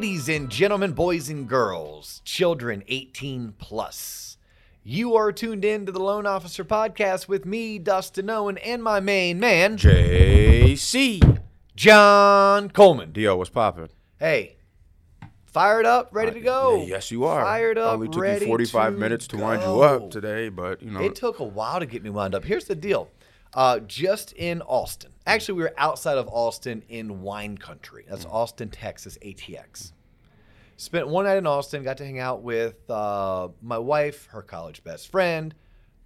Ladies and gentlemen, boys and girls, children 18 plus. You are tuned in to the Loan Officer Podcast with me, Dustin Owen, and my main man, JC. John Coleman. Dio, what's poppin'? Hey, fired up, ready to go. Yeah, yes, you are. Fired up, Only took ready you 45 to minutes to wind you up today, but you know. It took a while to get me wound up. Here's the deal. Uh, just in Austin. Actually, we were outside of Austin in wine country. That's Austin, Texas, ATX. Spent one night in Austin, got to hang out with uh, my wife, her college best friend,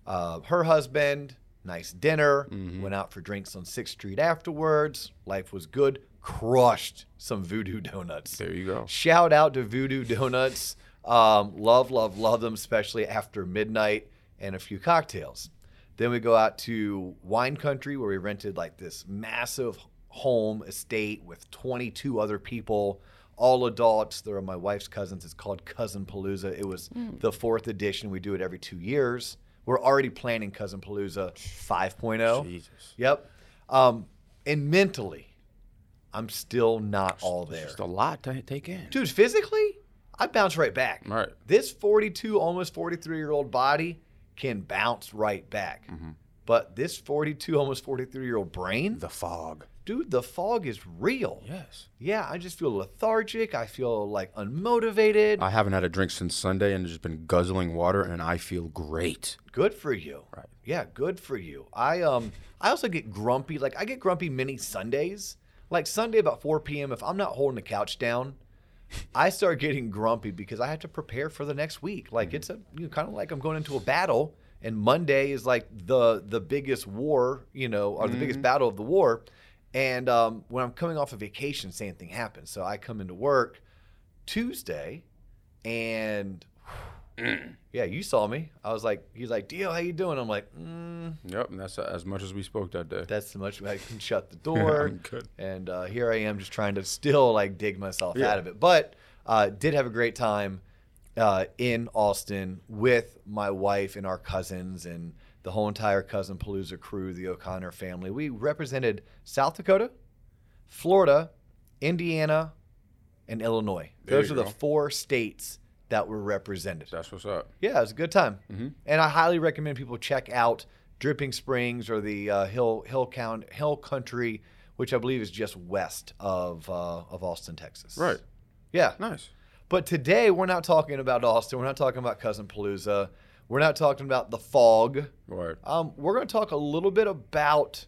uh, her husband. Nice dinner. Went out for drinks on 6th Street afterwards. Life was good. Crushed some voodoo donuts. there you go. Shout out to Voodoo Donuts. Um, love, love, love them, especially after midnight and a few cocktails. Then we go out to Wine Country where we rented like this massive home estate with 22 other people, all adults. They're my wife's cousins. It's called Cousin Palooza. It was the fourth edition. We do it every two years. We're already planning Cousin Palooza 5.0. Jesus. Yep. Um, and mentally, I'm still not all there. Just a lot to take in. Dude, physically, I bounce right back. Right. This 42, almost 43 year old body can bounce right back. But this 42, almost 43 year old brain, The fog. dude, the fog is real. Yes. Yeah, I just feel lethargic. I feel like unmotivated. I haven't had a drink since Sunday and just been guzzling water, and I feel great. good for you. Right. Yeah, good for you. I um I also get grumpy. Like I get grumpy many Sundays. Like Sunday about 4 p.m. If I'm not holding the couch down, I start getting grumpy because I have to prepare for the next week. Like Mm-hmm. it's a you know, kind of like I'm going into a battle, and Monday is like the the biggest war, you know, or the Mm-hmm. biggest battle of the war. And um, when I'm coming off a vacation, same thing happens. So I come into work Tuesday, and yeah, you saw me. I was like, he's like, Dio, how you doing? I'm like, mm, Yep, and that's uh, as much as we spoke that day. that's the much as I can shut the door. And uh, here I am, just trying to still like dig myself Yeah. out of it. But uh, did have a great time uh, in Austin with my wife and our cousins and the whole entire cousin Palooza crew, the O'Connor family. We represented South Dakota, Florida, Indiana, and Illinois. There Those are the four states that were represented. That's what's up. Yeah, it was a good time, Mm-hmm. and I highly recommend people check out Dripping Springs or the uh, Hill Hill Count Hill Country, which I believe is just west of uh, of Austin, Texas. Right. Yeah. Nice. But today we're not talking about Austin. We're not talking about Cousin Palooza. We're not talking about the fog. Right. Um, we're going to talk a little bit about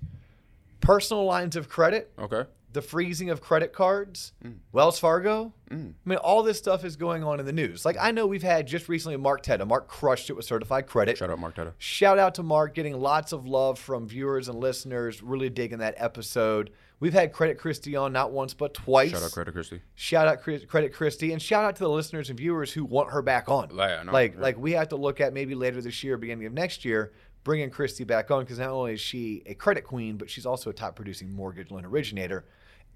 personal lines of credit, Okay. The freezing of credit cards, Mm. Wells Fargo. I mean, all this stuff is going on in the news. Like I know we've had just recently Mark Teta. Mark crushed it with certified credit. Shout out Mark Teta. Shout out to Mark, getting lots of love from viewers and listeners. Really digging that episode. We've had Credit Christie on not once but twice. Shout out Credit Christie. Shout out Credit Christie, and shout out to the listeners and viewers who want her back on. Yeah, know. like, Yeah. like we have to look at maybe later this year, beginning of next year, bringing Christie back on because not only is she a credit queen, but she's also a top producing mortgage loan originator,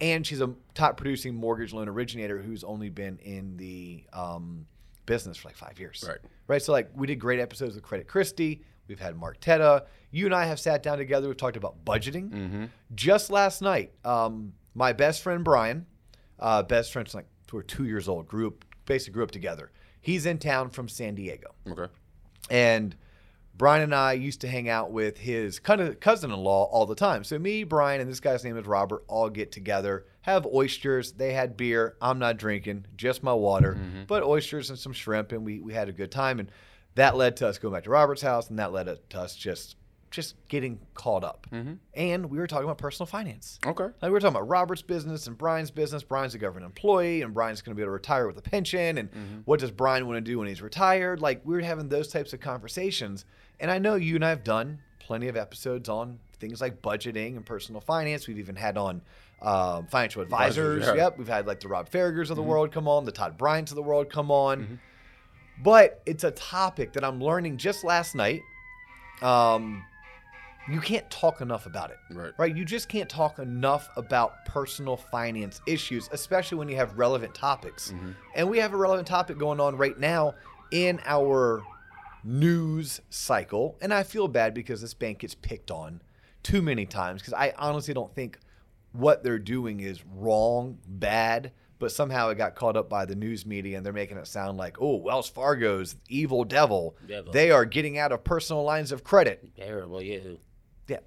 and she's a top producing mortgage loan originator who's only been in the um, business for like five years. Right. Right. So like we did great episodes with Credit Christie. We've had Mark Teta. You and I have sat down together. We've talked about budgeting. Mm-hmm. Just last night, um, my best friend Brian, uh, best friends like we're two years old, grew up basically grew up together. He's in town from San Diego, Okay. and Brian and I used to hang out with his cousin-in-law all the time. So me, Brian, and this guy's name is Robert all get together, have oysters. They had beer. I'm not drinking, just my water, mm-hmm. but oysters and some shrimp, and we we had a good time. And that led to us going back to Robert's house, and that led to us just just getting caught up. Mm-hmm. And we were talking about personal finance. Okay. Like we were talking about Robert's business and Brian's business. Brian's a government employee, and Brian's going to be able to retire with a pension. And mm-hmm. what does Brian want to do when he's retired? Like we were having those types of conversations. And I know you and I have done plenty of episodes on things like budgeting and personal finance. We've even had on um, financial advisors. Yeah. Yep, we've had like the Rob Farragers of the world come on, the Todd Bryants of the world come on. But it's a topic that I'm learning just last night. Um, you can't talk enough about it Right. right? You just can't talk enough about personal finance issues, especially when you have relevant topics. And we have a relevant topic going on right now in our news cycle. And I feel bad because this bank gets picked on too many times because I honestly don't think what they're doing is wrong, bad, but somehow it got caught up by the news media and they're making it sound like, oh, Wells Fargo's evil devil. Devil. They are getting out of personal lines of credit. Terrible, you. Yeah.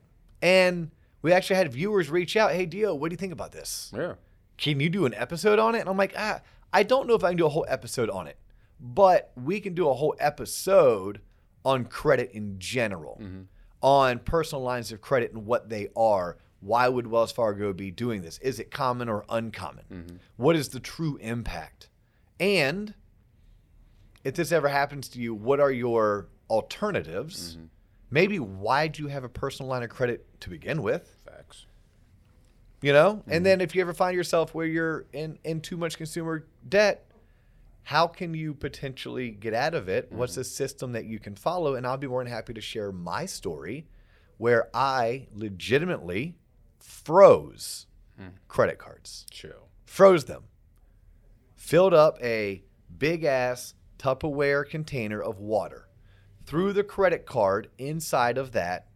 And we actually had viewers reach out, hey, Dio, what do you think about this? Yeah. Can you do an episode on it? And I'm like, ah, I don't know if I can do a whole episode on it, but we can do a whole episode on credit in general, mm-hmm. on personal lines of credit and what they are. Why would Wells Fargo be doing this? Is it common or uncommon? Mm-hmm. What is the true impact? And if this ever happens to you, what are your alternatives? Mm-hmm. Maybe why do you have a personal line of credit to begin with? Facts. you know and then if you ever find yourself where you're in in too much consumer debt how can you potentially get out of it what's mm-hmm. the system that you can follow and i'll be more than happy to share my story where i legitimately froze hmm. credit cards Chill. froze them filled up a big ass tupperware container of water threw the credit card inside of that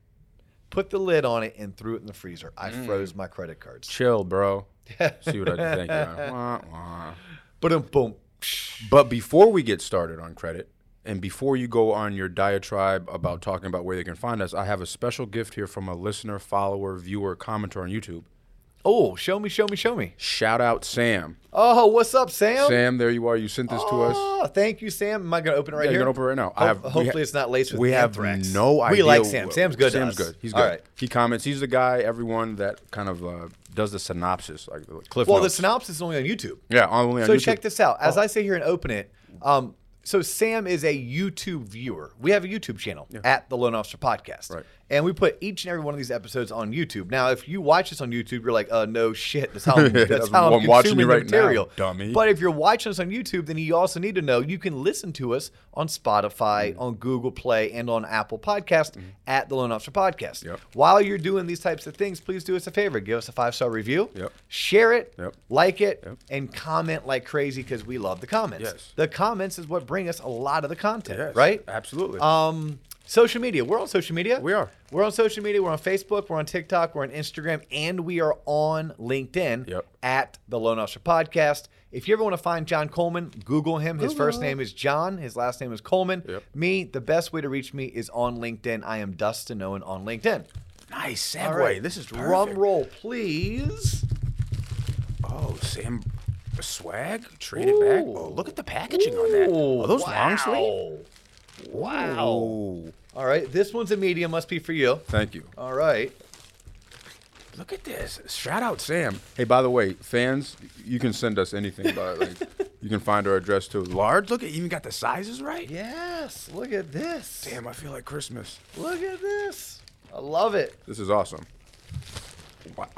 put the lid on it and threw it in the freezer i mm. froze my credit cards Chill, bro. See what I did. Thank you. Wah, wah. boom boom But before we get started on credit, and before you go on your diatribe about talking about where they can find us, I have a special gift here from a listener, follower, viewer, commenter on YouTube. Oh, show me, show me, show me. Shout out Sam. Oh, what's up, Sam? Sam, there you are. You sent this to us. Oh, thank you, Sam. Am I going to open it right Yeah, here? you're gonna open it right now. I Ho- have- we hopefully, ha- it's not laced with we have anthrax. no idea. We like Sam. Sam's good. to Sam's us. good. He's good. All right. He comments. He's the guy. Everyone that kind of uh, does the synopsis, like the cliff Well, the notes. synopsis is only on YouTube. yeah, only on YouTube. So YouTube. check this out. As I sit here and open it, um, so Sam is a YouTube viewer. We have a YouTube channel at the Loan Officer Podcast. Right. And we put each and every one of these episodes on YouTube. Now, if you watch this on YouTube, you're like, uh, no shit. That's how I'm, that's how I'm, I'm watching you the right now, material. dummy. But if you're watching us on YouTube, then you also need to know you can listen to us on Spotify, Mm. on Google Play, and on Apple Podcast at the Loan Officer Podcast. Yep. While you're doing these types of things, please do us a favor. Give us a five star review. Yep. Share it. Yep. Like it. And comment like crazy because we love the comments. Yes. The comments is what bring us a lot of the content, Yes, right? Absolutely. Um, social media. We're on social media. We are. We're on social media. We're on Facebook. We're on TikTok. We're on Instagram, and we are on LinkedIn Yep. at the Loan Officer Podcast. If you ever want to find John Coleman, Google him. His first name is John. His last name is Coleman. Yep. Me, the best way to reach me is on LinkedIn. I am Dustin Owen on LinkedIn. nice segue. right. This is drum perfect. roll, please. Oh, Sam, swag traded back. Oh, look at the packaging on that. Ooh, Are those wow. long sleeve? Wow. Oh, All right, this one's a medium. Must be for you. thank you. All right. Look at this. Shout out Sam. Hey, by the way, fans, you can send us anything. But like, you can find our address too. Large. Look at you even got the sizes right. Yes. Look at this. Damn, I feel like Christmas. Look at this. I love it. This is awesome.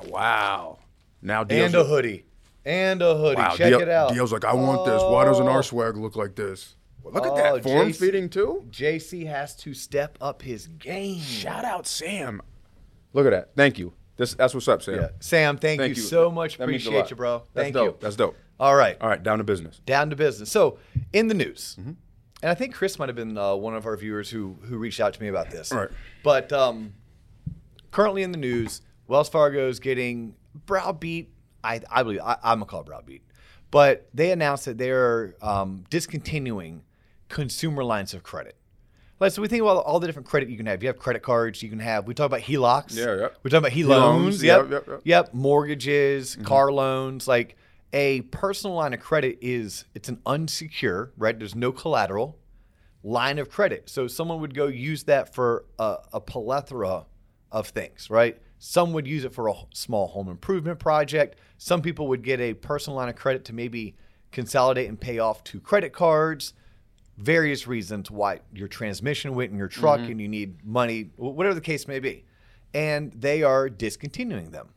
Wow. Now Dio's And a hoodie. And a hoodie. Wow, Check Dio- it out. Dio's like, I want this. Why doesn't Oh. our swag look like this? Look at Oh, that form JC fitting too. JC has to step up his game. Shout out Sam. Look at that. Thank you. This that's what's up, Sam. Yeah. Sam, thank, Thank you, you. so much. That Appreciate you, bro. That's Thank dope. you. That's dope. All right. All right, down to business. Down to business. So, in the news, Mm-hmm. and I think Chris might have been uh, one of our viewers who who reached out to me about this. All right. But um, currently in the news, Wells Fargo is getting browbeat. I I believe I, I'm gonna call it browbeat, but they announced that they're um, discontinuing consumer lines of credit. Like, so we think about all the different credit you can have. You have credit cards. You can have. We talk about HELOCs. Yeah, yep. We talk about HE loans, yep, Yep, yep, yep. Yep. Mortgages, mm-hmm. car loans. Like a personal line of credit is it's an unsecure, right? There's no collateral line of credit. So someone would go use that for a, a plethora of things, right? Some would use it for a small home improvement project. Some people would get a personal line of credit to maybe consolidate and pay off two credit cards. Various reasons why your transmission went in your truck mm-hmm. and you need money, whatever the case may be. And they are discontinuing them.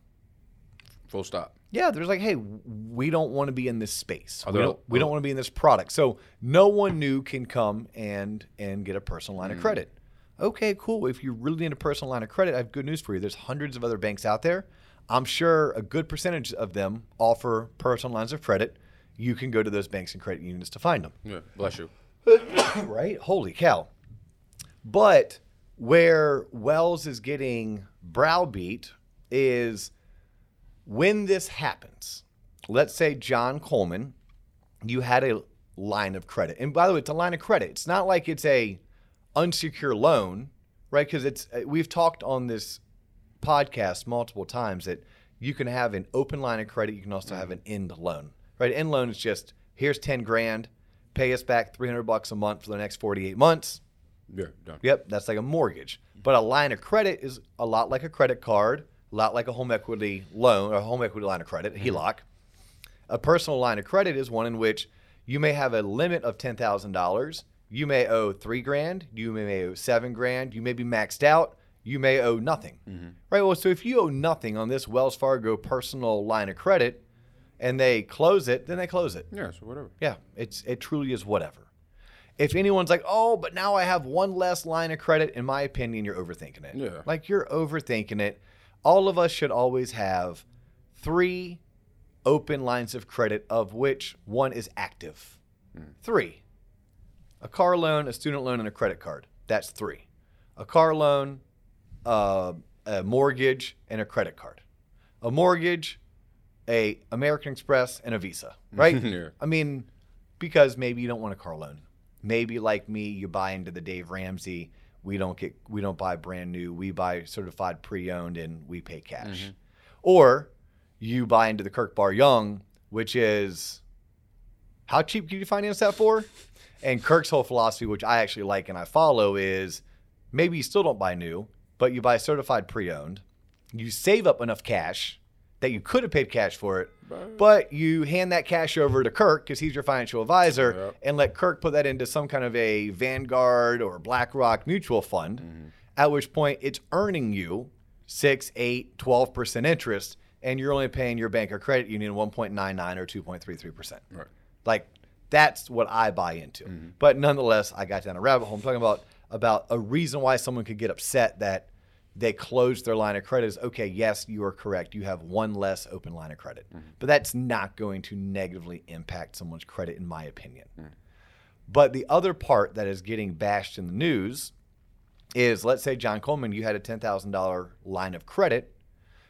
Full stop. Yeah, there's like, hey, we don't want to be in this space. We don't, we don't want to be in this product. So no one new can come and and get a personal line of mm. credit. Okay, cool. If you really need a personal line of credit, I have good news for you. There's hundreds of other banks out there. I'm sure a good percentage of them offer personal lines of credit. You can go to those banks and credit unions to find them. Yeah, bless you. right? Holy cow. But where Wells is getting browbeat is when this happens, let's say John Coleman, you had a line of credit, and by the way, it's a line of credit. It's not like it's a unsecured loan, right? Because it's uh, we've talked on this podcast multiple times that you can have an open line of credit. You can also have an end loan, right? End loan is just here's ten grand, pay us back three hundred bucks a month for the next forty eight months. Yeah, done. Yep, that's like a mortgage. But a line of credit is a lot like a credit card, a lot like a home equity loan or a home equity line of credit, mm-hmm. HELOC. A personal line of credit is one in which you may have a limit of ten thousand dollars. You may owe three grand. You may owe seven grand. You may be maxed out. You may owe nothing. Mm-hmm. Right. Well, so if you owe nothing on this Wells Fargo personal line of credit, and they close it, then they close it. Yeah, so whatever. Yeah, it's it truly is whatever. If anyone's like, "Oh, but now I have one less line of credit," in my opinion, you're overthinking it. Yeah. Like you're overthinking it. All of us should always have three open lines of credit of which one is active. Three. A car loan, a student loan, and a credit card. That's three. A car loan, uh, a mortgage, and a credit card. A mortgage, a American Express, and a Visa. Right? Yeah. I mean, because maybe you don't want a car loan. Maybe like me, you buy into the Dave Ramsey. We don't get we don't buy brand new. We buy certified pre-owned and we pay cash. Mm-hmm. Or you buy into the Kirk Bar Young, which is how cheap can you finance that for? And Kirk's whole philosophy, which I actually like and I follow, is maybe you still don't buy new, but you buy certified pre-owned. You save up enough cash that you could have paid cash for it, but you hand that cash over to Kirk because he's your financial advisor, Yep. and let Kirk put that into some kind of a Vanguard or BlackRock mutual fund. Mm-hmm. At which point it's earning you six, eight, 12% interest, and you're only paying your bank or credit union 1.99 or 2.33%. Right. Like that's what I buy into. Mm-hmm. But nonetheless, I got down a rabbit hole. I'm talking about about a reason why someone could get upset that they closed their line of credit is okay, yes, you are correct. You have one less open line of credit. Mm-hmm. But that's not going to negatively impact someone's credit in my opinion. Mm. But the other part that is getting bashed in the news is let's say John Coleman, you had a ten thousand dollar line of credit,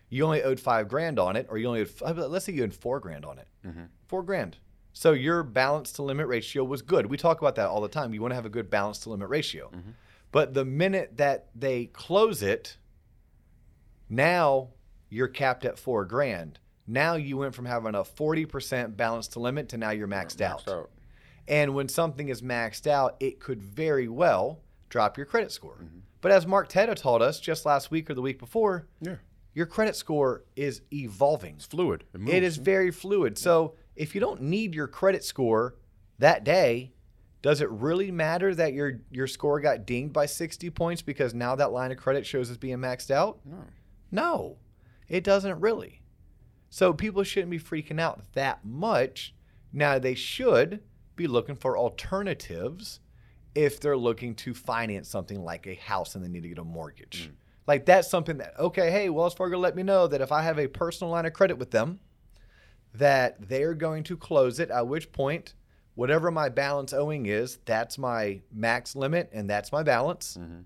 you only owed five grand on it, or you only owed, let's say you owed four grand on it, mm-hmm. four grand. So your balance to limit ratio was good. We talk about that all the time. You want to have a good balance to limit ratio, mm-hmm. But the minute that they close it, now you're capped at four grand. Now you went from having a forty percent balance to limit to now you're maxed, out. Maxed out. And when something is maxed out, it could very well drop your credit score. Mm-hmm. But as Mark Teta taught us just last week or the week before, Yeah. your credit score is evolving. It's fluid. It, moves. It is very fluid. So if you don't need your credit score that day, does it really matter that your your score got dinged by 60 points because now that line of credit shows as being maxed out? No. No, it doesn't really. So people shouldn't be freaking out that much. Now they should be looking for alternatives if they're looking to finance something like a house and they need to get a mortgage. Hmm. Like that's something that okay, hey, Wells Fargo let me know that if I have a personal line of credit with them, that they're going to close it, at which point whatever my balance owing is, that's my max limit and that's my balance. Mm-hmm.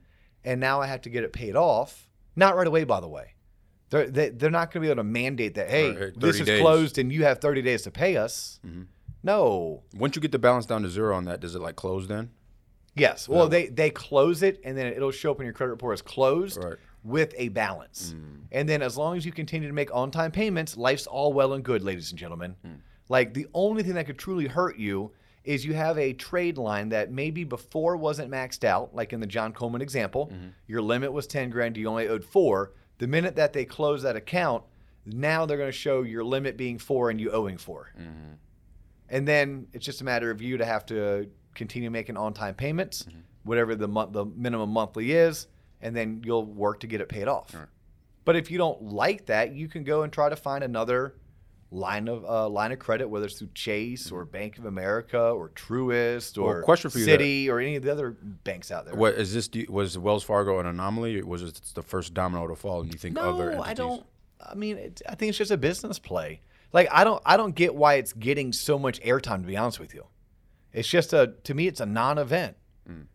And now I have to get it paid off. Not right away, by the way. They're, they, they're not going to be able to mandate that, hey, Right, this is days. closed and you have 30 days to pay us. Mm-hmm. No. Once you get the balance down to zero on that, does it like close then? Yes. Well, they, they close it and then it'll show up in your credit report as closed Right. with a balance. Mm. And then as long as you continue to make on time payments, life's all well and good, ladies and gentlemen. Mm. Like the only thing that could truly hurt you is you have a trade line that maybe before wasn't maxed out, like in the John Coleman example, mm-hmm. your limit was 10 grand, you only owed four. The minute that they close that account, now they're going to show your limit being four and you owing 4 mm-hmm. And then it's just a matter of you to have to continue making on-time payments, mm-hmm. whatever the month, the minimum monthly is, and then you'll work to get it paid off. But if you don't like that, you can go and try to find another line of uh, line of credit, whether it's through Chase or Bank of America or Truist Well, or question for you Citi or any of the other banks out there. What is this? you- Was Wells Fargo an anomaly? Was it the first domino to fall? And you think No, other entities? I don't. I mean, it, I think it's just a business play. Like I don't, I don't get why it's getting so much airtime. To be honest with you, it's just a. To me, it's a non-event.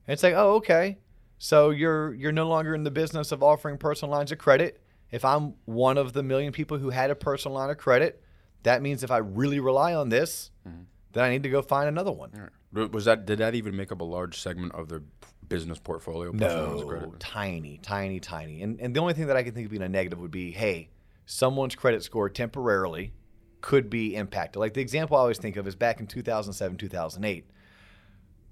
It's like, oh, okay, so you're you're no longer in the business of offering personal lines of credit. If I'm one of the million people who had a personal line of credit, That means if I really rely on this, mm-hmm. then I need to go find another one. Right. Was that did that even make up a large segment of their business portfolio? personal lines of No, tiny, tiny, tiny. And and the only thing that I can think of being a negative would be, hey, someone's credit score temporarily could be impacted. Like the example I always think of is back in 2007, 2008,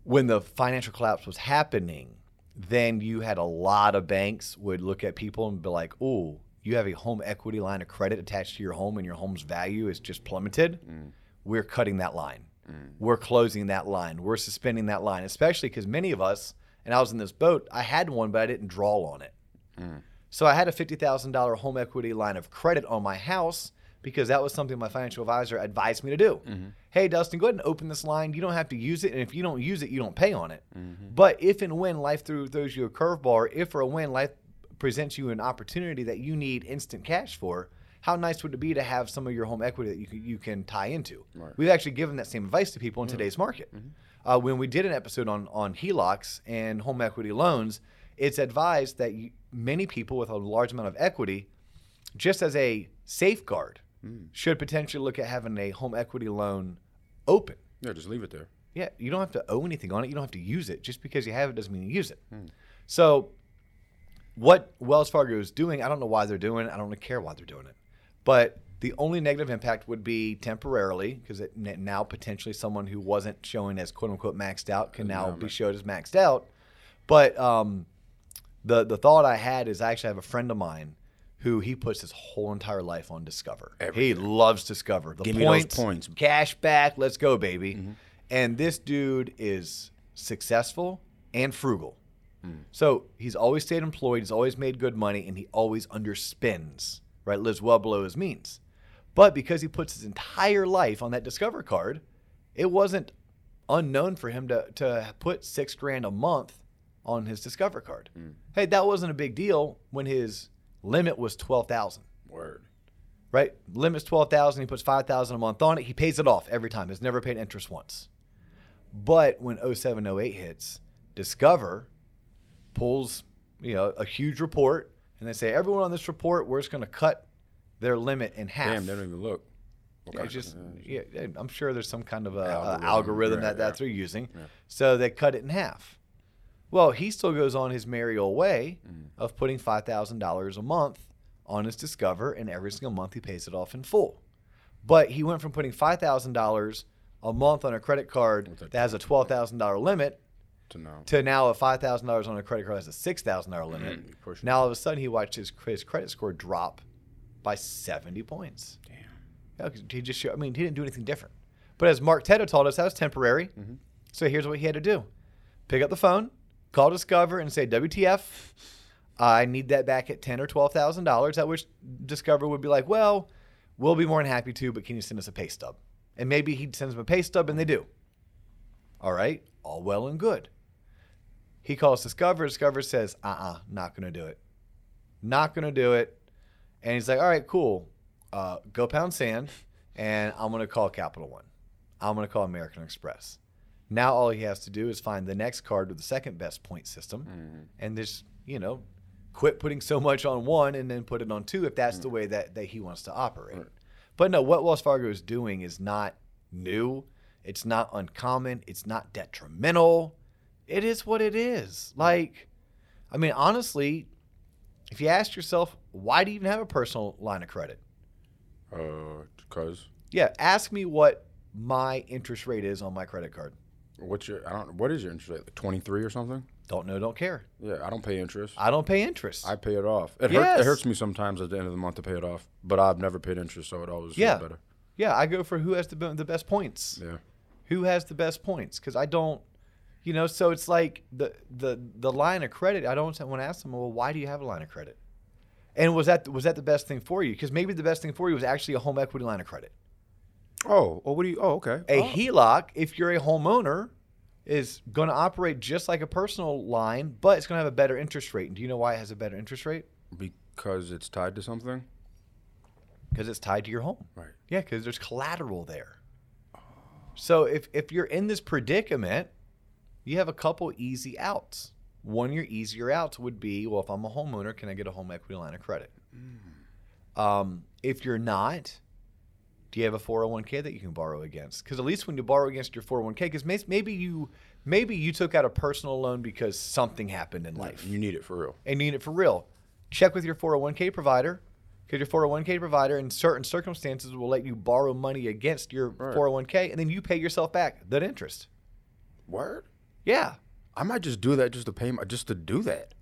when the financial collapse was happening. Then you had a lot of banks would look at people and be like, "Oh, you have a home equity line of credit attached to your home, and your home's value is just plummeted. Mm. We're cutting that line. Mm. We're closing that line. We're suspending that line, especially because many of us, and I was in this boat, I had one, but I didn't draw on it. Mm. So I had a $50,000 home equity line of credit on my house because that was something my financial advisor advised me to do. Mm-hmm. Hey, Dustin, go ahead and open this line. You don't have to use it. And if you don't use it, you don't pay on it. Mm-hmm. But if and when life throws you a curveball, if or when life presents you an opportunity that you need instant cash for, how nice would it be to have some of your home equity that you can, you can tie into? Right. We've actually given that same advice to people in today's market. Mm-hmm. Uh, when we did an episode on on HELOCs and home equity loans, it's advised that you, many people with a large amount of equity, just as a safeguard, mm. should potentially look at having a home equity loan open. Yeah, just leave it there. Yeah, you don't have to owe anything on it. You don't have to use it. Just because you have it doesn't mean you use it. Hmm. So, what Wells Fargo is doing, I don't know why they're doing it. I don't really care why they're doing it. But the only negative impact would be temporarily, because now potentially someone who wasn't showing as quote unquote maxed out can now be showed as maxed out. But um, the the thought I had is I actually have a friend of mine who he puts his whole entire life on Discover. He loves Discover. The Give me those points, points. Mm-hmm. cash back, let's go, baby. And this dude is successful and frugal. Mm. So he's always stayed employed, he's always made good money, and he always underspends, right? Lives well below his means. But because he puts his entire life on that Discover card, it wasn't unknown for him to, to put six grand a month on his Discover card. Hey, that wasn't a big deal when his limit was 12,000 Word. right? Limit's twelve thousand. He puts five thousand a month on it. He pays it off every time. Has never paid interest once. But when 07, 08 hits, Discover pulls you know a huge report, and they say everyone on this report we're just going to cut their limit in half. Damn, they don't even look. Yeah, it's just yeah, I'm sure there's some kind of a, algorithm, Algorithm, algorithm right, that, that yeah. they're using. Yeah. So they cut it in half. Well, he still goes on his merry old way Mm. of putting five thousand dollars a month on his Discover, and every single month he pays it off in full. But he went from putting five thousand dollars a month on a credit card that has a twelve thousand dollar limit to know. to now a five thousand dollars on a credit card has a six thousand dollar limit. Mm, pushing now all of a sudden he watched his, his credit score drop by seventy points. Damn. Yeah, he just showed, I mean, he didn't do anything different. But as Mark Teta told us, that was temporary. Mm-hmm. So here's what he had to do pick up the phone, call Discover, and say, WTF, I need that back at ten or $12,000. At which Discover would be like, well, we'll be more than happy to, but can you send us a pay stub? And maybe he sends them a pay stub, and they do. All right, all well and good. He calls Discover. Discover says, uh uh not going to do it. Not going to do it. And he's like, all right, cool. Uh, go pound sand, and I'm going to call Capital One. I'm going to call American Express. Now all he has to do is find the next card with the second best point system, and just you know, quit putting so much on one and then put it on two if that's the way that, that he wants to operate. But no, what Wells Fargo is doing is not new. It's not uncommon. It's not detrimental. It is what it is. Like, I mean, honestly, if you ask yourself, why do you even have a personal line of credit? Uh, cause Yeah, ask me what my interest rate is on my credit card. what's your? I don't. What is your interest rate? Like twenty three or something? Don't know, don't care. Yeah, I don't pay interest. I don't pay interest. I pay it off. It Yes. hurts. It hurts me sometimes at the end of the month to pay it off, but I've never paid interest, so it always Yeah. better. yeah, I go for who has the, the best points. Yeah. Who has the best points? Because I don't, you know, so it's like the the the line of credit. I don't want to ask them, well, why do you have a line of credit? And was that was that the best thing for you? Because maybe the best thing for you was actually a home equity line of credit. Oh, oh, what do you? Oh, okay. A oh. HELOC, if you're a homeowner, is going to operate just like a personal line, but it's going to have a better interest rate. And do you know why it has a better interest rate? because it's tied to something. Because it's tied to your home. Right. Yeah, because there's collateral there. So if if you're in this predicament, you have a couple easy outs. One of your easier outs would be, well, if I'm a homeowner, can I get a home equity line of credit? Um, if you're not, Do you have a 401k that you can borrow against? Because at least when you borrow against your 401k, because maybe you maybe you took out a personal loan because something happened in life You need it for real. and you need it for real. Check with your 401k provider because your 401k provider in certain circumstances will let you borrow money against your Right. 401k and then you pay yourself back that interest. Word. Yeah. I might just do that just to pay my, just to do that.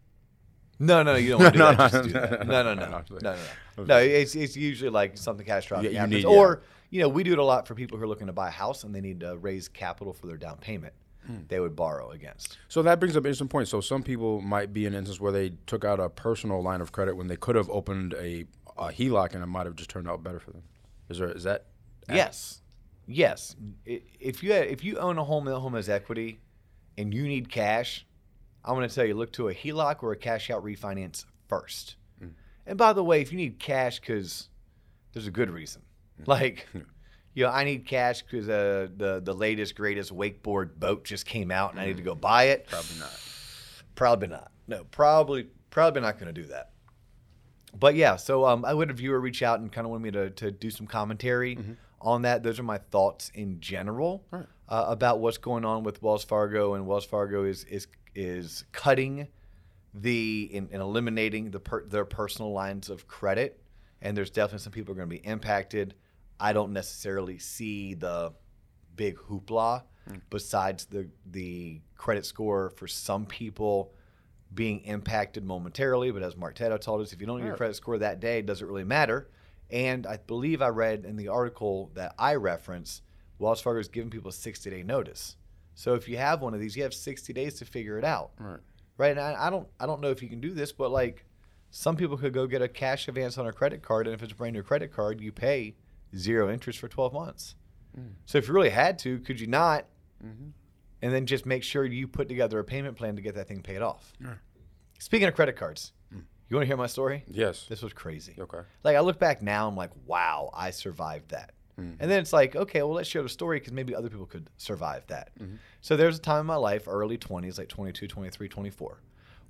No, no, you don't want to do No, that. no, do no, that. no, No, no, no, no, no, no, I was no, like- no. No, it's, it's usually like something catastrophic Yeah, happens, need- yeah. or you know, we do it a lot for people who are looking to buy a house and they need to raise capital for their down payment. Hmm. They would borrow against. So that brings up an interesting point. So some people might be in an instance where they took out a personal line of credit when they could have opened a, a HELOC and it might have just turned out better for them. Is there is that? Yes, yes. If you if you own a home that home has equity, and you need cash, I'm going to tell you look to a HELOC or a cash out refinance first. And by the way, if you need cash because there's a good reason, like. You know, I need cash because uh, the the latest greatest wakeboard boat just came out, and I need to go buy it. Probably not. Probably not. No, probably probably not going to do that. But yeah, so um, I would a viewer reach out and kind of want me to, to do some commentary on that. Those are my thoughts in general Right. Uh, about what's going on with Wells Fargo, and Wells Fargo is is is cutting the and eliminating the per, their personal lines of credit, and there's definitely some people are going to be impacted. I don't necessarily see the big hoopla besides the the credit score for some people being impacted momentarily. But as Mark Teta told us, if you don't need your credit score that day, it doesn't really matter. And I believe I read in the article that I reference, Wells Fargo is giving people a 60 day notice. So if you have one of these, you have 60 days to figure it out, Right. right? And I, I don't, I don't know if you can do this, but like some people could go get a cash advance on a credit card, and if it's a brand new credit card, you pay zero interest for 12 months. Mm. So if you really had to, could you not? Mm-hmm. And then just make sure you put together a payment plan to get that thing paid off. Right. Speaking of credit cards, mm. you want to hear my story? Yes. This was crazy. Okay. Like I look back now, I'm like, wow, I survived that. And then it's like, okay, well, let's share the story because maybe other people could survive that. So there's a time in my life, early 20s, like 22, 23, 24,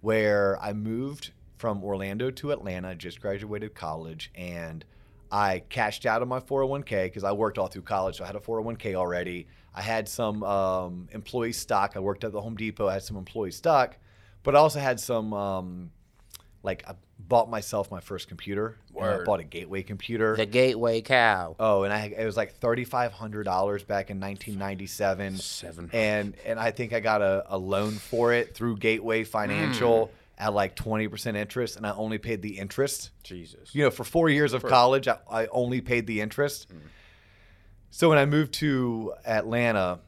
where I moved from Orlando to Atlanta, just graduated college, and I cashed out of my 401k because I worked all through college. So I had a 401k already. I had some um, employee stock. I worked at the Home Depot. I had some employee stock, but I also had some um, like I bought myself my first computer. I Word. bought a Gateway computer. The Gateway Cow. oh, and I it was like thirty five hundred dollars back in nineteen ninety seven. Seven. And and I think I got a, a loan for it through Gateway Financial hmm. at like twenty percent interest, and I only paid the interest. Jesus. You know, for four years of college, I, I only paid the interest. Hmm. So when I moved to Atlanta,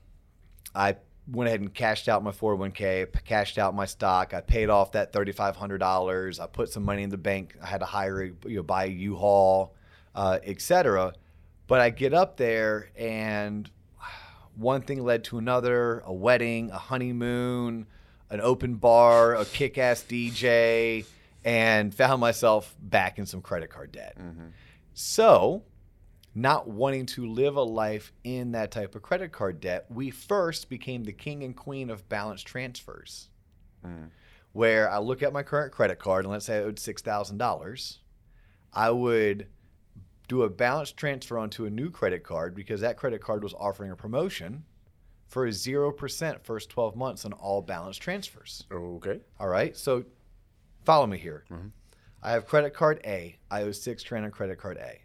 I went ahead and cashed out my 401k, cashed out my stock. I paid off that $3,500. I put some money in the bank. I had to hire, a, you know, buy a U-Haul, uh, et cetera. But I get up there and one thing led to another a wedding, a honeymoon, an open bar, a kick ass DJ, and found myself back in some credit card debt. So, not wanting to live a life in that type of credit card debt, we first became the king and queen of balance transfers. Mm. Where I look at my current credit card and let's say I owed $6,000, I would do a balance transfer onto a new credit card because that credit card was offering a promotion for a 0% first 12 months on all balance transfers. Okay. All right. So follow me here. Mm-hmm. I have credit card A. I owe six grand on credit card A.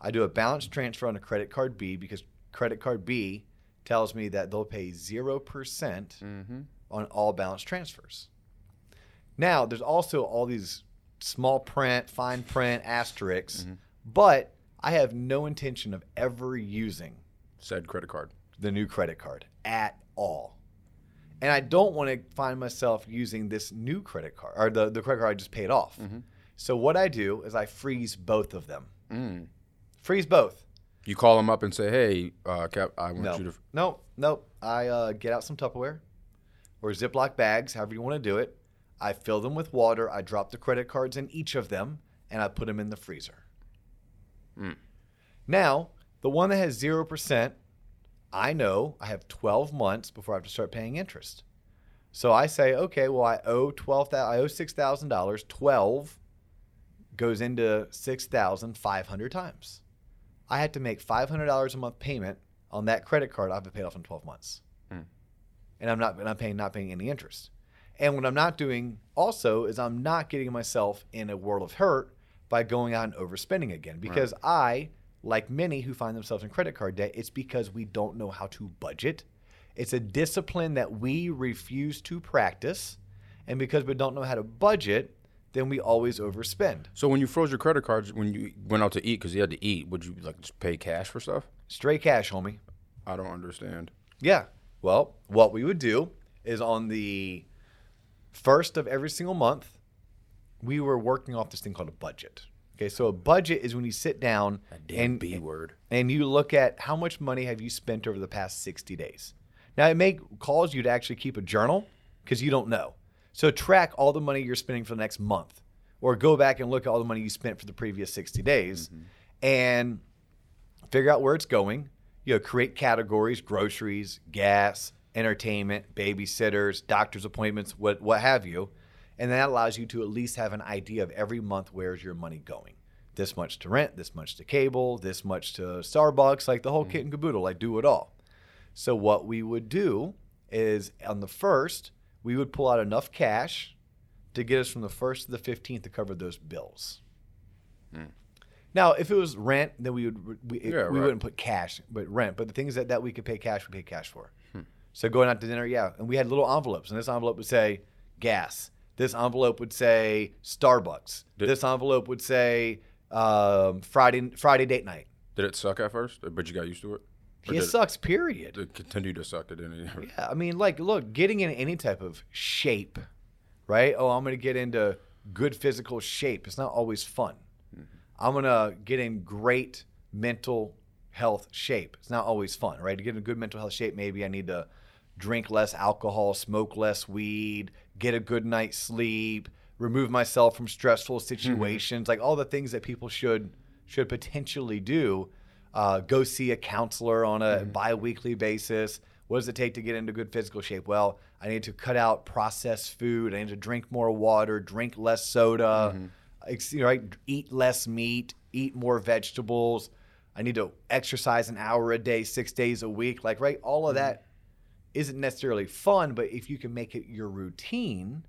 I do a balance transfer on a credit card B because credit card B tells me that they'll pay 0% mm-hmm. on all balance transfers. Now, there's also all these small print, fine print, asterisks, mm-hmm. but I have no intention of ever using Said credit card. the new credit card at all. And I don't want to find myself using this new credit card or the, the credit card I just paid off. Mm-hmm. So what I do is I freeze both of them. Mm. Freeze both. You call them up and say, "Hey, uh, Cap, I want No, you to." no, no. I uh, get out some Tupperware or Ziploc bags, however you want to do it. I fill them with water. I drop the credit cards in each of them, and I put them in the freezer. Mm. Now, the one that has zero percent, I know I have 12 months before I have to start paying interest. So I say, okay, well, I owe twelve. I owe six thousand dollars. Twelve goes into six thousand five hundred times. I had to make five hundred dollars a month payment on that credit card. I've been paid off in twelve months, Hmm. and I'm not. And I'm paying not paying any interest. And what I'm not doing also is I'm not getting myself in a world of hurt by going out and overspending again because I, like many who find themselves in credit card debt, it's because we don't know how to budget. It's a discipline that we refuse to practice. And because we don't know how to budget, then we always overspend. So when you froze your credit cards, when you went out to eat because you had to eat, would you like just pay cash for stuff? Straight cash, homie. I don't understand. Yeah. Well, what we would do is on the first of every single month, we were working off this thing called a budget. Okay, so a budget is when you sit down and B word. and you look at how much money have you spent over the past 60 days. Now, it may cause you to actually keep a journal because you don't know. So track all the money you're spending for the next month or go back and look at all the money you spent for the previous 60 days mm-hmm. and figure out where it's going. You know, create categories, groceries, gas, entertainment, babysitters, doctor's appointments, what what have you. And that allows you to at least have an idea of every month where's your money going. This much to rent, this much to cable, this much to Starbucks, like the whole mm-hmm. kit and caboodle, like do it all. So what we would do is on the first, we would pull out enough cash to get us from the first to the 15th to cover those bills. Now, if it was rent, then we would we, Yeah, we right. wouldn't put cash, but rent. But the things that, that we could pay cash, we pay cash for. Hmm. So going out to dinner, yeah, and we had little envelopes, and this envelope would say gas. This envelope would say Starbucks. Did- this envelope would say um, Friday Friday date night. Did it suck at first, but you got used to it? Or It sucks. Period. It continued to suck. It didn't. Yeah, I mean, like, look, getting in any type of shape, right? Oh, I'm going to get into good physical shape. It's not always fun. Mm-hmm. I'm going to get in great mental health shape. It's not always fun, right? To get in good mental health shape, maybe I need to drink less alcohol, smoke less weed, get a good night's sleep, remove myself from stressful mm-hmm. situations, like all the things that people should should potentially do. Uh, go see a counselor on a mm-hmm. bi-weekly basis. What does it take to get into good physical shape? Well, I need to cut out processed food. I need to drink more water, drink less soda, mm-hmm. know, right? eat less meat, eat more vegetables. I need to exercise an hour a day, six days a week. Like, right? All of mm-hmm. that isn't necessarily fun, but if you can make it your routine,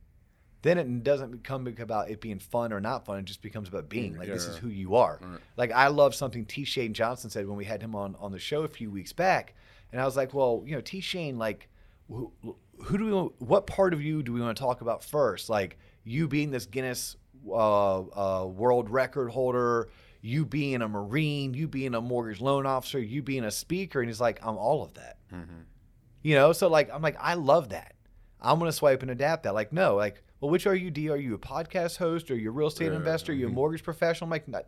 then it doesn't become about it being fun or not fun. It just becomes about being like this is who you are. Like I love something T. Shane Johnson said when we had him on on the show a few weeks back, and I was like, well, you know, T. Shane, like, who, who do we, want- what part of you do we want to talk about first? Like you being this Guinness uh, uh, World Record holder, you being a Marine, you being a mortgage loan officer, you being a speaker, and he's like, I'm all of that. You know, so like I'm like I love that. I'm gonna swipe and adapt that. Like no, like well, which are you? D? Are you a podcast host? Are you a real estate Yeah, investor? Are you a mortgage professional? I'm not,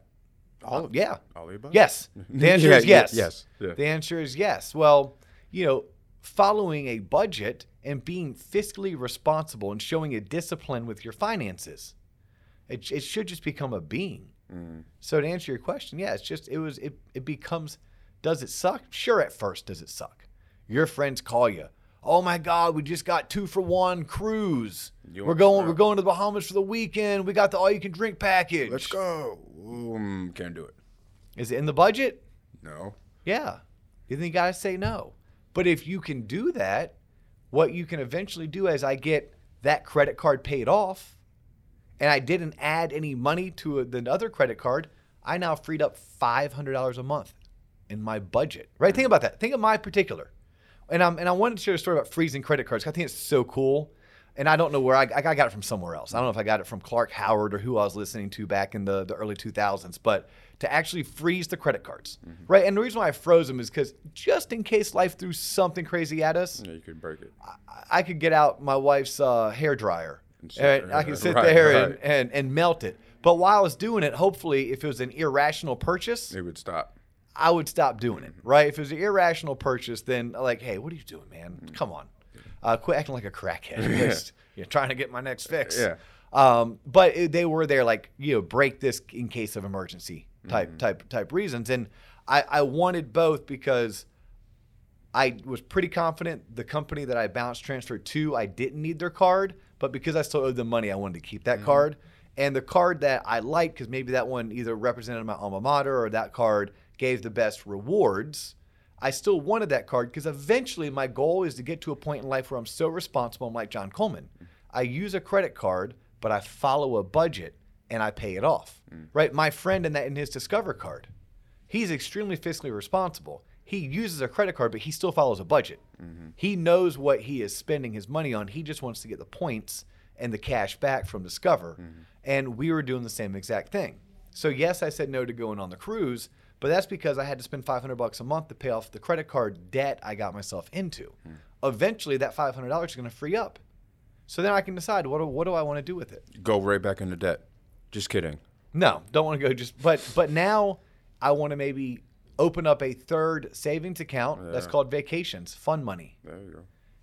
All yeah, All of yes. The answer Yeah, is yeah, yes. yes, yeah. The answer is yes. Well, you know, following a budget and being fiscally responsible and showing a discipline with your finances, it, it should just become a being. Mm. So to answer your question, yeah, it's just it was it it becomes. Does it suck? Sure, at first, does it suck? Your friends call you. Oh my God, we just got two for one cruise. You we're going. We're going to the Bahamas for the weekend. We got the all you can drink package. Let's go. Um, can't do it. Is it in the budget? No. Yeah. You think you gotta say no. But if you can do that, what you can eventually do is I get that credit card paid off, and I didn't add any money to the other credit card. I now freed up five hundred dollars a month in my budget. Right? Think about that. Think of my particular. And I'm and I wanted to share a story about freezing credit cards. I think it's so cool. And I don't know where I, I got it from somewhere else. I don't know if I got it from Clark Howard or who I was listening to back in the, the early 2000s, but to actually freeze the credit cards, right? And the reason why I froze them is because just in case life threw something crazy at us, Yeah, you could break it. I could get out my wife's uh, hair dryer And and, I could sit right, there and, and, and melt it. But while I was doing it, hopefully, if it was an irrational purchase, It would stop. I would stop doing it, right? If it was an irrational purchase, then like, hey, what are you doing, man? Come on, uh, quit acting like a crackhead. Just, You're trying to get my next fix. Yeah. Um, but it, they were there, like you know, break this in case of emergency type type type reasons, and I, I wanted both because I was pretty confident the company that I bounced transferred to, I didn't need their card, but because I still owed them money, I wanted to keep that card. And the card that I liked, because maybe that one either represented my alma mater or that card gave the best rewards, I still wanted that card because eventually my goal is to get to a point in life where I'm so responsible. I'm like John Coleman. I use a credit card, but I follow a budget and I pay it off. Mm. Right? My friend in that in his Discover card, he's extremely fiscally responsible. He uses a credit card, but he still follows a budget. Mm-hmm. He knows what he is spending his money on. He just wants to get the points and the cash back from Discover. Mm-hmm. And we were doing the same exact thing. So yes, I said no to going on the cruise, but that's because I had to spend 500 bucks a month to pay off the credit card debt I got myself into. Hmm. Eventually, that $500 is going to free up. So then I can decide what do, what do I want to do with it. Go right back into debt. Just kidding. No, don't want to go just but but now I want to maybe open up a third savings account that's called vacations, fun money. There you go.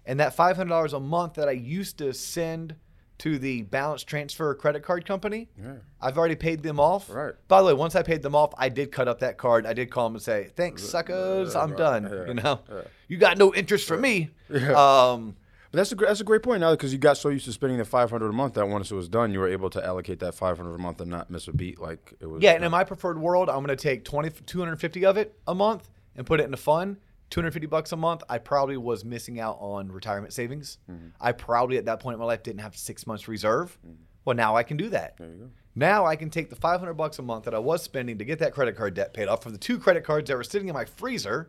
And that $500 a month that I used to send to the balance transfer credit card company, Yeah. I've already paid them off. Right. By the way, once I paid them off, I did cut up that card. I did call them and say, "Thanks, suckers, I'm right. done." Yeah. You know, Yeah. you got no interest from me. Um, But that's a that's a great point now because you got so used to spending the 500 a month that once it was done, you were able to allocate that 500 a month and not miss a beat like it was. yeah, and in my preferred world, I'm going to take 20, 250 of it a month and put it into fun. 250 bucks a month, I probably was missing out on retirement savings. Mm-hmm. I probably at that point in my life didn't have six months reserve. Well, now I can do that. There you go. Now I can take the 500 bucks a month that I was spending to get that credit card debt paid off from the two credit cards that were sitting in my freezer,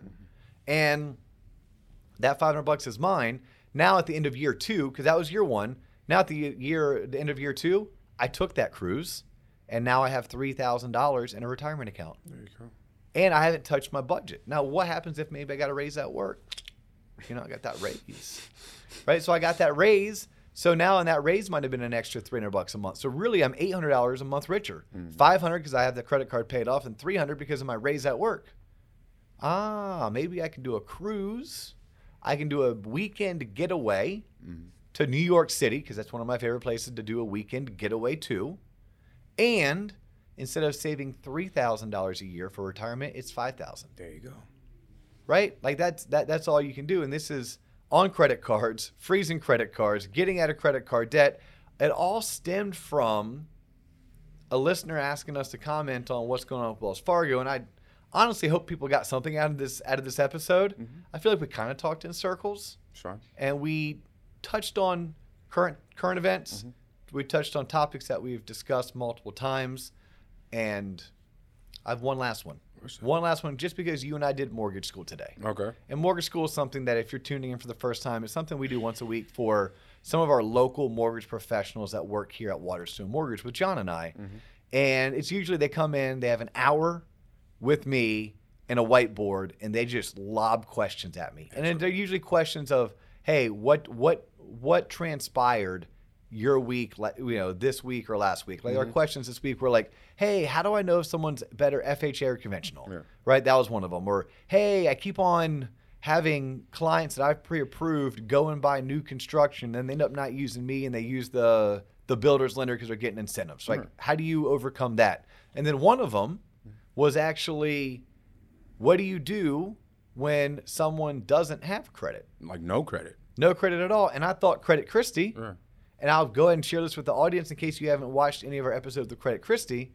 and that 500 bucks is mine. Now at the end of year two, because that was year one. Now at the year, the end of year two, I took that cruise, and now I have three thousand dollars in a retirement account, There you go. And I haven't touched my budget. Now, what happens if maybe I got a raise at work? You know, I got that raise, right? So I got that raise. So now, and that raise might have been an extra 300 bucks a month. So really, I'm $800 a month richer. 500 because I have the credit card paid off, and 300 because of my raise at work. Ah, maybe I can do a cruise. I can do a weekend getaway to New York City because that's one of my favorite places to do a weekend getaway to. And instead of saving $3,000 a year for retirement, it's 5000 There you go. right? Like that's that that's all you can do. And this is on credit cards, freezing credit cards, getting out of credit card debt. It all stemmed from a listener asking us to comment on what's going on with Wells Fargo, and I honestly hope people got something out of this out of this episode. Mm-hmm. I feel like we kind of talked in circles, fine. and we touched on current current events. Mm-hmm. We touched on topics that we've discussed multiple times, and I have one last one. One last one, just because you and I did mortgage school today. Okay. And mortgage school is something that if you're tuning in for the first time, it's something we do once a week for some of our local mortgage professionals that work here at Waterstone Mortgage with John and I. And it's usually they come in, they have an hour with me and a whiteboard, and they just lob questions at me. And then they're usually questions of, "Hey, what what what transpired your week, like you know, this week or last week?" Like our mm-hmm. questions this week were like, "Hey, how do I know if someone's better FHA or conventional?" Yeah. Right, that was one of them. Or, "Hey, I keep on." Having clients that I've pre-approved go and buy new construction, and they end up not using me, and they use the the builder's lender because they're getting incentives. Like, Right. how do you overcome that? And then one of them was actually, what do you do when someone doesn't have credit? Like no credit. No credit at all. And I thought Credit Christie, Yeah. And I'll go ahead and share this with the audience in case you haven't watched any of our episodes of Credit Christie.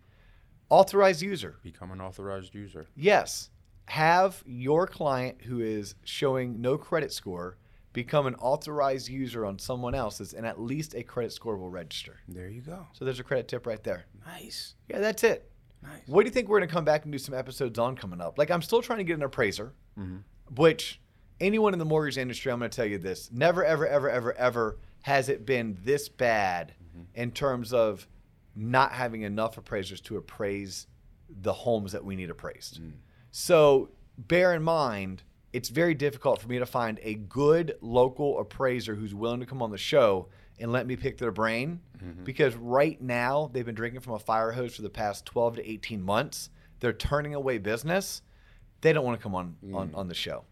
Authorized user. Become an authorized user. Yes. Have your client who is showing no credit score become an authorized user on someone else's, and at least a credit score will register. There you go. So there's a credit tip right there. Nice. Yeah, that's it. Nice. What do you think we're going to come back and do some episodes on coming up? Like, I'm still trying to get an appraiser, mm-hmm. which anyone in the mortgage industry, I'm going to tell you this never, ever, ever, ever, ever has it been this bad mm-hmm. in terms of not having enough appraisers to appraise the homes that we need appraised. Mm. So bear in mind, it's very difficult for me to find a good local appraiser who's willing to come on the show and let me pick their brain mm-hmm. because right now they've been drinking from a fire hose for the past 12 to 18 months. They're turning away business. They don't want to come on on, mm. on the show.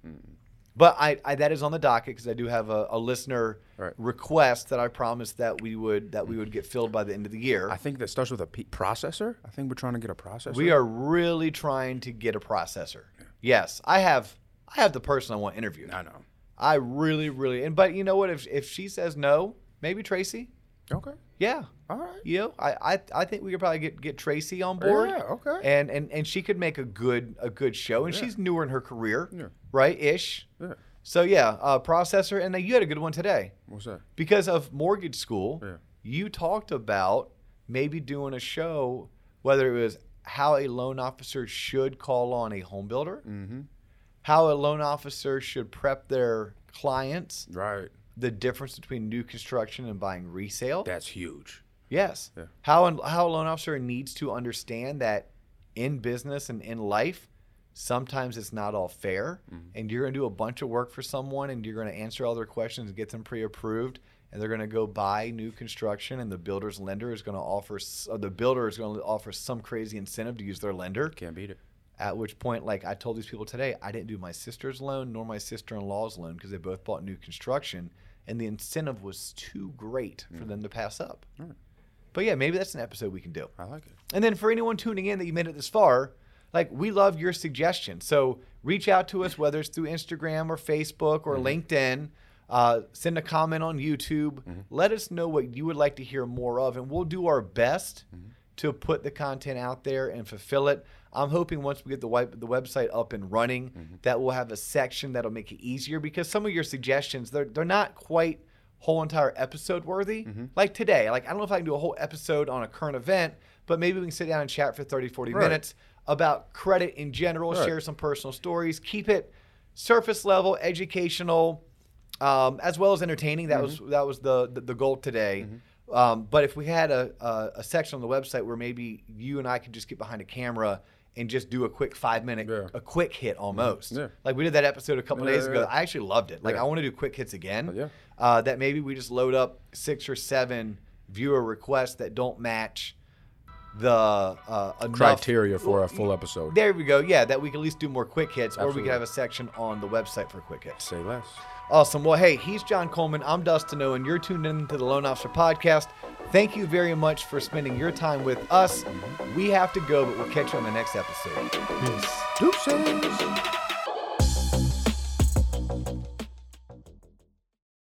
But I, I that is on the docket because I do have a, a listener Right. request that I promised that we would that we would get filled by the end of the year. I think that starts with a P- processor. I think we're trying to get a processor. We are really trying to get a processor. Yes, I have. I have the person I want interviewed. I know. I really, really, and but you know what? If if she says no, maybe Tracy. Okay. Yeah. All right. You know, I, I I think we could probably get get Tracy on board. Yeah, okay. And and and she could make a good a good show, and she's newer in her career, Yeah. right? Ish. Yeah. So yeah, uh, processor, and you had a good one today What's that? because of mortgage school. Yeah. You talked about maybe doing a show, whether it was how a loan officer should call on a home builder, Mm-hmm. how a loan officer should prep their clients, Right. The difference between new construction and buying resale. That's huge. Yes. Yeah. How how a loan officer needs to understand that in business and in life, sometimes it's not all fair, Mm-hmm. and you're going to do a bunch of work for someone, and you're going to answer all their questions and get them pre-approved, and they're going to go buy new construction, and the builder's lender is going to offer or the builder is going to offer some crazy incentive to use their lender. Can't beat it. At which point, like I told these people today, I didn't do my sister's loan nor my sister-in-law's loan because they both bought new construction, and the incentive was too great for mm. them to pass up. But yeah, maybe that's an episode we can do. I like it. And then for anyone tuning in that you made it this far, like we love your suggestions. So reach out to us, whether it's through Instagram or Facebook or mm-hmm. LinkedIn. Uh, send a comment on YouTube. Mm-hmm. Let us know what you would like to hear more of, and we'll do our best mm-hmm. To put the content out there and fulfill it. I'm hoping once we get the web, the website up and running, that we'll have a section that'll make it easier because some of your suggestions they're they're not quite whole entire episode worthy. Like today, like I don't know if I can do a whole episode on a current event, but maybe we can sit down and chat for 30, 40 Right. minutes about credit in general, Right. share some personal stories, keep it surface level, educational, um, as well as entertaining. That was Mm-hmm. that was the the, the goal today. Um, but if we had a, a a section on the website where maybe you and I could just get behind a camera and just do a quick five minute, Yeah. a quick hit almost, Yeah. like we did that episode a couple Yeah, days ago. I actually loved it. Like. I want to do quick hits again. Yeah. Uh, that maybe we just load up six or seven viewer requests that don't match the uh, enough Criteria for a full episode. There we go. Yeah, that we can at least do more quick hits, or we Absolutely. could have a section on the website for quick hits. Say less. Awesome. Well, hey, he's John Coleman. I'm Dustin and you're tuned in to the Loan Officer Podcast. Thank you very much for spending your time with us. We have to go, but we'll catch you on the next episode. Peace. Deuces.